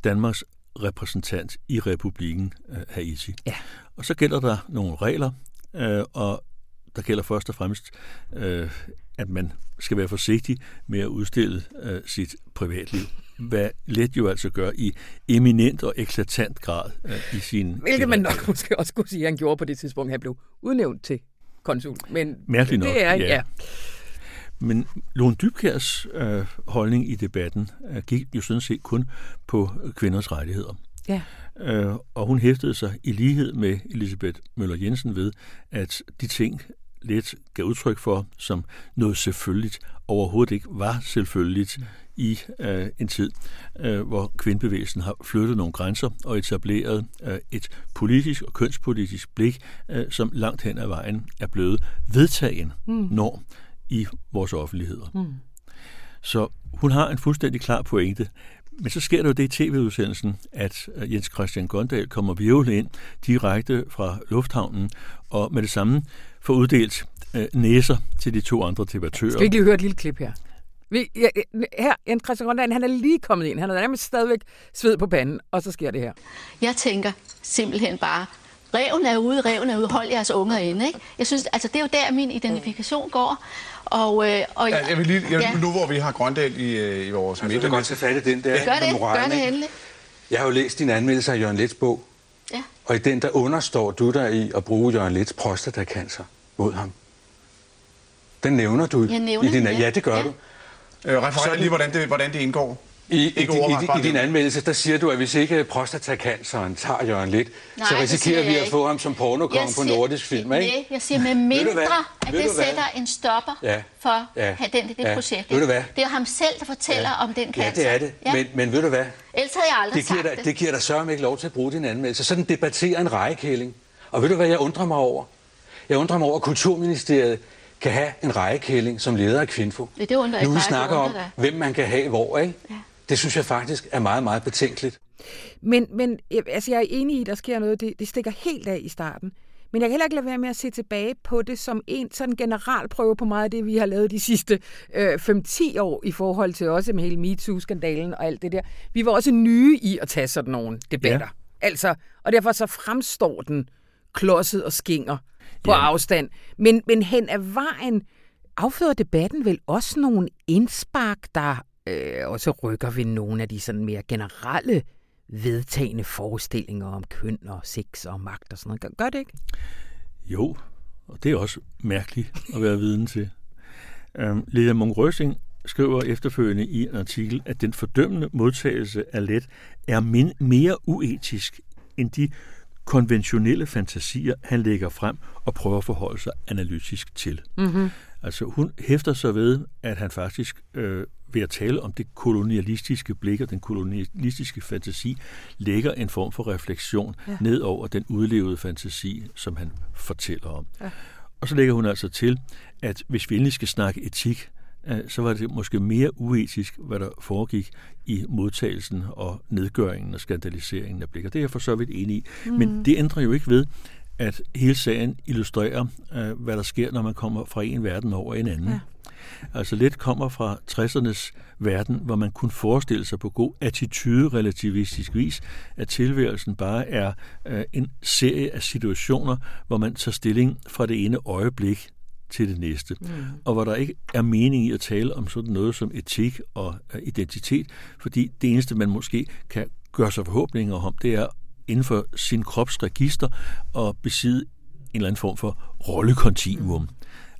Danmarks repræsentant i republikken øh, Haiti. Ja. Og så gælder der nogle regler, øh, og der gælder først og fremmest, øh, at man skal være forsigtig med at udstille øh, sit privatliv. Hvad let jo altså gør i eminent og eklatant grad øh, i sin... Hvilket man nok måske også kunne sige, at han gjorde på det tidspunkt, han blev udnævnt til konsul. Men Mærkeligt nok, det er, ja. ja. Men Lone Dybkærs øh, holdning i debatten øh, gik jo sådan set kun på kvinders rettigheder. ja. Øh, og hun hæftede sig i lighed med Elisabeth Møller Jensen ved, at de ting lidt gav udtryk for, som noget selvfølgeligt, overhovedet ikke var selvfølgeligt i øh, en tid, øh, hvor kvindbevægelsen har flyttet nogle grænser og etableret øh, et politisk og kønspolitisk blik, øh, som langt hen ad vejen er blevet vedtagen mm. norm i vores offentligheder. Mm. Så hun har en fuldstændig klar pointe. Men så sker der jo det i tv-udsendelsen, at øh, Jens Christian Gondal kommer virvle ind direkte fra lufthavnen, og med det samme får uddelt øh, næser til de to andre debattører. Skal vi ikke lige høre et lille klip her? Vi, ja, her, Jens Christian Grønland, han er lige kommet ind. Han har nærmest stadigvæk sved på panden, og så sker det her. Jeg tænker simpelthen bare, reven er ude, reven er ude, hold jeres unger inde. Ikke? Jeg synes, altså det er jo der, min identifikation går. Og, øh, og Ja, jeg vil lige, jeg, ja. Nu hvor vi har Grøndal i, øh, i vores Altså, midte. du kan godt tage fat i den der gør det, moralen, gør det endelig. Jeg har jo læst din anmeldelse af Jørgen Lets bog, Ja. og i den der understår du dig i at bruge Jørgen Lets prostatacancer mod ham. Den nævner du Jeg nævner i din, den, ja. ja, det gør Ja. du. Øh, referer lige, hvordan det, hvordan det indgår. I, i, i, i, I din anmeldelse, der siger du, at hvis ikke prostatakanceren tager Jørgen Let, Nej, så det risikerer vi at ikke. få ham som pornokong på nordisk film, ikke? Nej, jeg siger med mindre, hvad? at det hvad? sætter en stopper Ja. for Ja. ja. den, det Ja. projekt. Ved du hvad? Det er ham selv, der fortæller om den Ja, cancer. det er det. Ja. Men, men ved du hvad? Ellers havde jeg aldrig Det giver, sagt dig, det. det giver dig sørme ikke lov til at bruge din anmeldelse. Sådan debatterer en rejekælling. Og ved du, hvad jeg undrer mig over? Jeg undrer mig over, at Kulturministeriet kan have en rejekælling som leder af Kvinfo. Det- det undrer nu vi snakker om, hvem man kan have hvor, ikke? Ja. Det synes jeg faktisk er meget, meget betænkeligt. Men, men jeg- altså, jeg er enig i, at der sker noget. Det, det stikker helt af i starten. Men jeg kan heller ikke lade være med at se tilbage på det som en sådan generalprøve på meget af det, vi har lavet de sidste øh, 5-10 år i forhold til også med hele MeToo-skandalen og alt det der. Vi var også nye i at tage sådan nogle debatter. Ja. Altså, og derfor så fremstår den klodset og skinger på Ja. afstand. Men, men hen ad vejen affører debatten vel også nogle indspark, der øh, også rykker ved nogle af de sådan mere generelle vedtagende forestillinger om køn og sex og magt og sådan noget. Gør, gør det ikke? Jo, og det er også mærkeligt at være viden til. Øhm, Lea Munk skriver efterfølgende i en artikel, at den fordømmende modtagelse af let er mere uetisk end de konventionelle fantasier, han lægger frem og prøver at forholde sig analytisk til. Mm-hmm. Altså hun hæfter sig ved, at han faktisk øh, ved at tale om det kolonialistiske blik og den kolonialistiske fantasi, lægger en form for refleksion ja. ned over den udlevede fantasi, som han fortæller om. Ja. Og så lægger hun altså til, at hvis vi endelig skal snakke etik, så var det måske mere uetisk, hvad der foregik i modtagelsen og nedgøringen og skandaliseringen af blik. Og det er jeg for så vidt enig i. Mm. Men det ændrer jo ikke ved, at hele sagen illustrerer, øh, hvad der sker, når man kommer fra en verden over en anden. Ja. Altså lidt kommer fra 60'ernes verden, hvor man kunne forestille sig på god attitude-relativistisk vis, at tilværelsen bare er øh, en serie af situationer, hvor man tager stilling fra det ene øjeblik til det næste. Mm. Og hvor der ikke er mening i at tale om sådan noget som etik og øh, identitet, fordi det eneste, man måske kan gøre sig forhåbninger om, det er inden for sin kropsregister og besidde en eller anden form for rollekontinuum. Mm.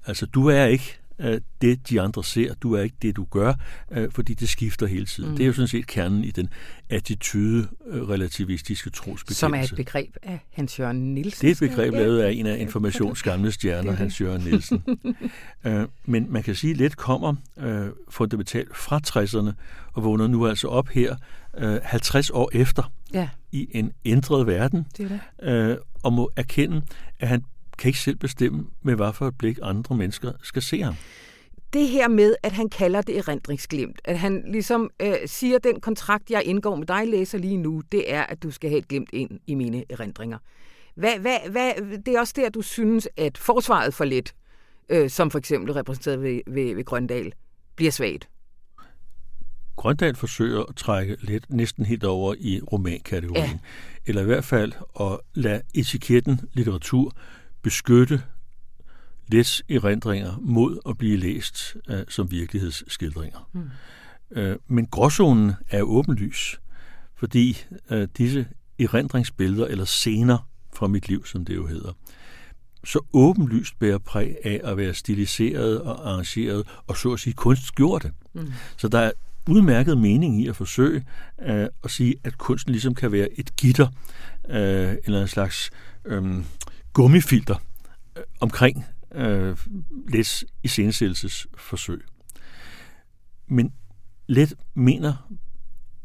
Altså, du er ikke øh, det, de andre ser. Du er ikke det, du gør, øh, fordi det skifter hele tiden. Mm. Det er jo sådan set kernen i den attitude-relativistiske trosbekendelse. Som er et begreb af Hans Jørgen Nielsen. Det er et begreb lavet af en af informations gamle stjerner, Hans Jørgen Nielsen. øh, men man kan sige, at lidt kommer øh, fundamentalt fra 60'erne, og vågner nu altså op her øh, 50 år efter Ja, i en ændret verden, det er det. øh, og må erkende, at han kan ikke selv bestemme, med hvad for et blik andre mennesker skal se ham. det her med, at han kalder det erindringsglimt, at han ligesom øh, siger, den kontrakt, jeg indgår med dig, læser lige nu, det er, at du skal have et glimt ind i mine erindringer. Hvad, hvad, hvad, det er også der, du synes, at forsvaret for lidt, øh, som for eksempel repræsenteret ved, ved, ved Grøndal, bliver svagt. Grøndal forsøger at trække lidt næsten helt over i romankategorien. Ja. Eller i hvert fald at lade etiketten litteratur beskytte Lets erindringer mod at blive læst uh, som virkelighedsskildringer. Mm. Uh, men gråzonen er åbenlys, fordi uh, disse erindringsbilleder eller scener fra mit liv, som det jo hedder, så åbenlyst bærer præg af at være stiliseret og arrangeret og så at sige kunstgjorte. Mm. Så der er udmærket mening i at forsøge uh, at sige, at kunsten ligesom kan være et gitter uh, eller en slags um, gummifilter uh, omkring uh, Lets iscenesættelsesforsøg. Men Let mener,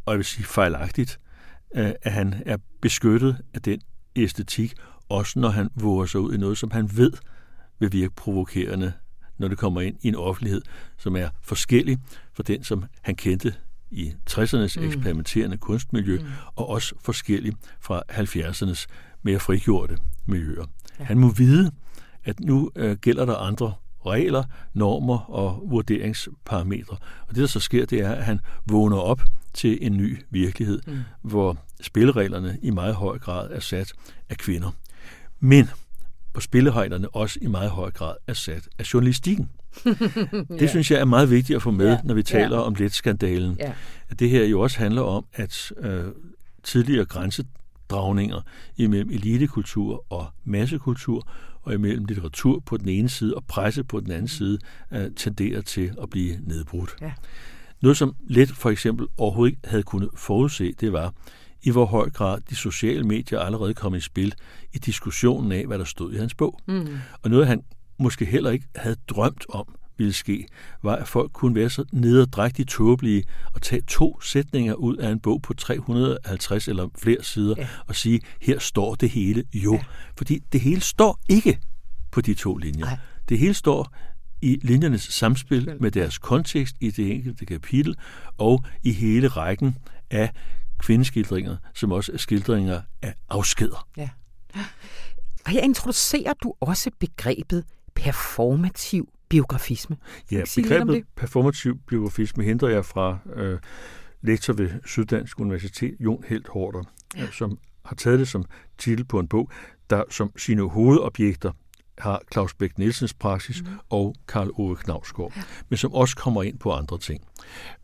og jeg vil sige fejlagtigt, uh, at han er beskyttet af den æstetik, også når han våger sig ud i noget, som han ved vil virke provokerende, når det kommer ind i en offentlighed, som er forskellig fra den, som han kendte i 60'ernes mm. eksperimenterende kunstmiljø, mm. og også forskellig fra 70'ernes mere frigjorte miljøer. Ja. Han må vide, at nu øh, gælder der andre regler, normer og vurderingsparametre. Og det, der så sker, det er, at han vågner op til en ny virkelighed, mm. hvor spillereglerne i meget høj grad er sat af kvinder. Men på spillereglerne også i meget høj grad er sat af journalistikken. det ja. synes jeg er meget vigtigt at få med, ja. når vi taler ja. om let-skandalen. Ja. At det her jo også handler om, at øh, tidligere grænsedragninger imellem elitekultur og massekultur og imellem litteratur på den ene side og presse på den anden side uh, tenderer til at blive nedbrudt. Ja. Noget, som Let for eksempel overhovedet ikke havde kunnet forudse, det var, i hvor høj grad de sociale medier allerede kom i spil i diskussionen af, hvad der stod i hans bog. Mm. Og noget, han måske heller ikke havde drømt om, ville ske, var, at folk kunne være så nederdrægtigt tåbelige og tage to sætninger ud af en bog på 350 eller flere sider ja. og sige, her står det hele jo. Ja. Fordi det hele står ikke på de to linjer. Nej. Det hele står i linjernes samspil med deres kontekst i det enkelte kapitel og i hele rækken af kvindeskildringer, som også er skildringer af afskeder. Ja. Og her introducerer du også begrebet performativ biografisme. Ja, begrebet performativ biografisme henter jeg fra øh, lektor ved Syddansk Universitet, Jon Helt Hårder, ja. som har taget det som titel på en bog, der som sine hovedobjekter har Claus Bæk Nielsens praksis mm. og Karl Ove Knavsgaard, ja. men som også kommer ind på andre ting.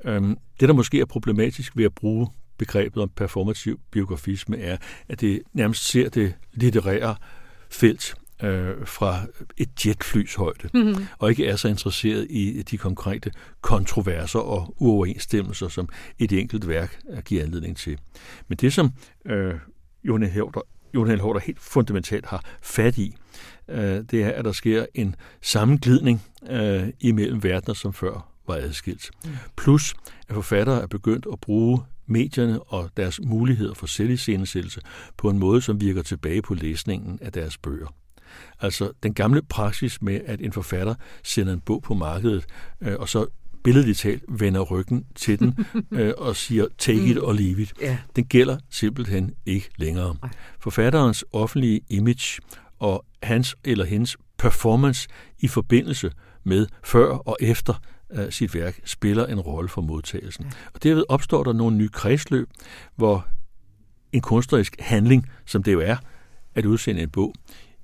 Øhm, det, der måske er problematisk ved at bruge begrebet om performativ biografisme, er, at det nærmest ser det litterære felt øh, fra et jetflys højde, mm-hmm. og ikke er så interesseret i de konkrete kontroverser og uoverensstemmelser, som et enkelt værk giver anledning til. Men det, som øh, Johan Hårder helt fundamentalt har fat i, øh, det er, at der sker en sammenglidning øh, imellem verdener, som før var adskilt. Mm. Plus, at forfattere er begyndt at bruge medierne og deres muligheder for selviscenesættelse på en måde, som virker tilbage på læsningen af deres bøger. Altså den gamle praksis med, at en forfatter sender en bog på markedet, øh, og så billedligt talt vender ryggen til den øh, og siger take it or leave it. Yeah. Den gælder simpelthen ikke længere. Forfatterens offentlige image og hans eller hendes performance i forbindelse med før og efter uh, sit værk spiller en rolle for modtagelsen. Ja. Og derved opstår der nogle nye kredsløb, hvor en kunstnerisk handling, som det jo er, at udsende en bog,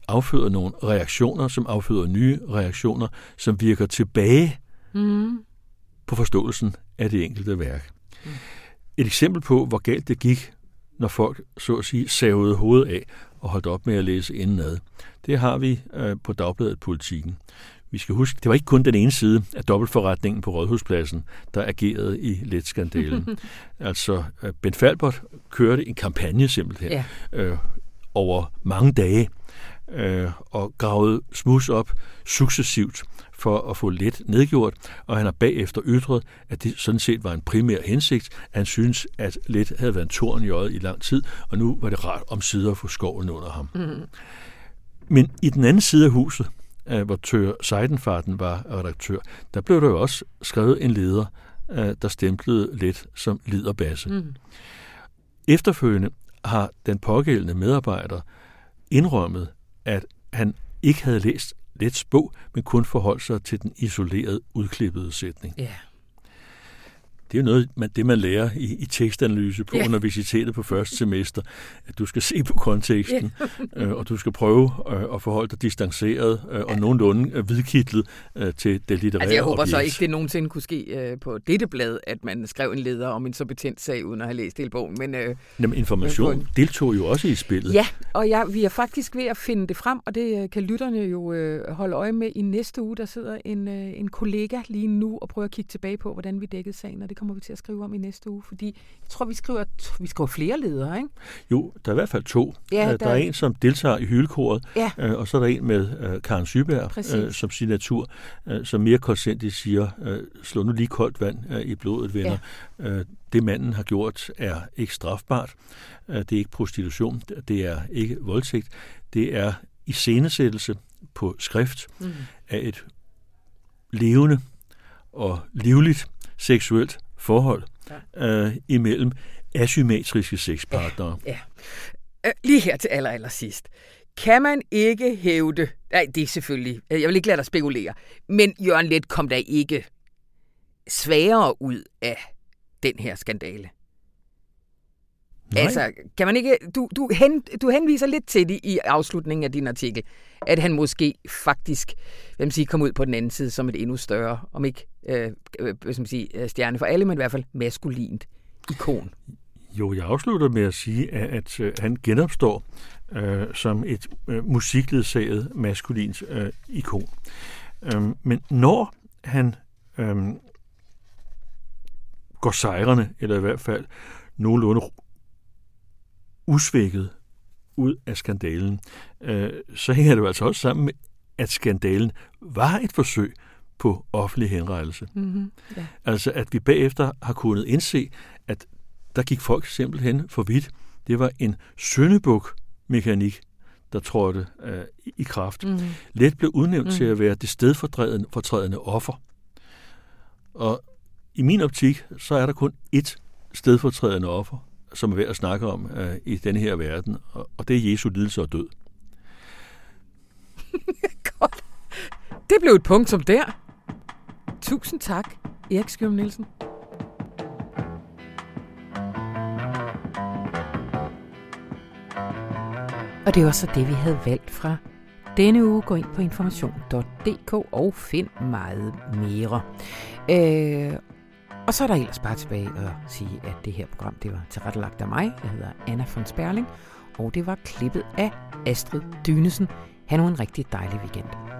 afføder nogle reaktioner, som afføder nye reaktioner, som virker tilbage mm. på forståelsen af det enkelte værk. Mm. Et eksempel på, hvor galt det gik, når folk, så at sige, savede hovedet af og holdt op med at læse indenad, det har vi øh, på Dagbladet Politikken. Vi skal huske, det var ikke kun den ene side af dobbeltforretningen på Rådhuspladsen, der agerede i letskandalen. altså, øh, Ben Falbert kørte en kampagne simpelthen ja. øh, over mange dage, øh, og gravet smus op successivt for at få let nedgjort, og han har bagefter ytret, at det sådan set var en primær hensigt. Han synes, at let havde været en torn i øjet i lang tid, og nu var det rart om sider at få skoven under ham. Mm. Men i den anden side af huset, øh, hvor Tør Seidenfarten var redaktør, der blev der jo også skrevet en leder, øh, der stemplede lidt som liderbasse. Mm. Efterfølgende har den pågældende medarbejder indrømmet, at han ikke havde læst Lets bog, men kun forholdt sig til den isolerede, udklippede sætning. Yeah det er jo noget, man, det man lærer i, i tekstanalyse på yeah. universitetet på første semester, at du skal se på konteksten, yeah. øh, og du skal prøve øh, at forholde dig distanceret øh, og nogenlunde øh, hvidkitlet øh, til det litterære altså, jeg håber objekt. så ikke, det nogensinde kunne ske øh, på dette blad, at man skrev en leder om en så betændt sag, uden at have læst hele bogen. Men, øh, Jamen, information men, deltog jo også i spillet. Ja, og jeg, vi er faktisk ved at finde det frem, og det øh, kan lytterne jo øh, holde øje med i næste uge. Der sidder en, øh, en kollega lige nu og prøver at kigge tilbage på, hvordan vi dækkede sagen, og det kommer vi til at skrive om i næste uge, fordi jeg tror, vi skriver, vi skriver flere ledere, ikke? Jo, der er i hvert fald to. Ja, der, der- der er en, som deltager i hylekoret, Ja. øh, og så er der en med øh, Karen Syberg Præcis. øh, som signatur, øh, som mere konsentigt siger, øh, slå nu lige koldt vand øh, i blodet, venner. Ja. Øh, det manden har gjort er ikke strafbart. Øh, det er ikke prostitution. Det er ikke voldtægt. Det er iscenesættelse på skrift Mm. af et levende og livligt seksuelt forhold ja. øh, imellem asymmetriske sexpartnere. Ja. Øh, lige her til aller, aller sidst. Kan man ikke hævde... Nej, det er selvfølgelig... Jeg vil ikke lade dig spekulere. Men Jørgen Let kom da ikke sværere ud af den her skandale. Nej. Altså, kan man ikke... Du, du, hen, du henviser lidt til det i afslutningen af din artikel, at han måske faktisk, hvad man siger, kom ud på den anden side som et endnu større, om ikke øh, øh, hvad skal man sige, øh, stjerne for alle, men i hvert fald maskulint ikon. Jo, jeg afslutter med at sige, at, at øh, han genopstår øh, som et øh, musikledsaget maskulint øh, ikon. Øhm, men når han øh, går sejrende, eller i hvert fald nogenlunde usvækket ud af skandalen, øh, så hænger det jo altså også sammen med, at skandalen var et forsøg på offentlig henrettelse. Mm-hmm. Ja. Altså, at vi bagefter har kunnet indse, at der gik folk simpelthen for vidt. Det var en søndebuk-mekanik, der trådte øh, i- kraft. Mhm. Let blev udnævnt Mhm. til at være det stedfortrædende fortrædende offer. Og i min optik, så er der kun ét stedfortrædende offer, som er værd at snakke om øh, i denne her verden, og, og det er Jesu lidelse og død. Godt. Det blev et punktum der. Tusind tak, Erik Skjøm Nielsen. Og det var så det, vi havde valgt fra denne uge. Gå ind på information.dk og find meget mere. Øh, og så er der ellers bare tilbage at sige, at det her program det var tilrettelagt af mig. Jeg hedder Anna von Sperling, og det var klippet af Astrid Dynesen. Han nu en rigtig dejlig weekend.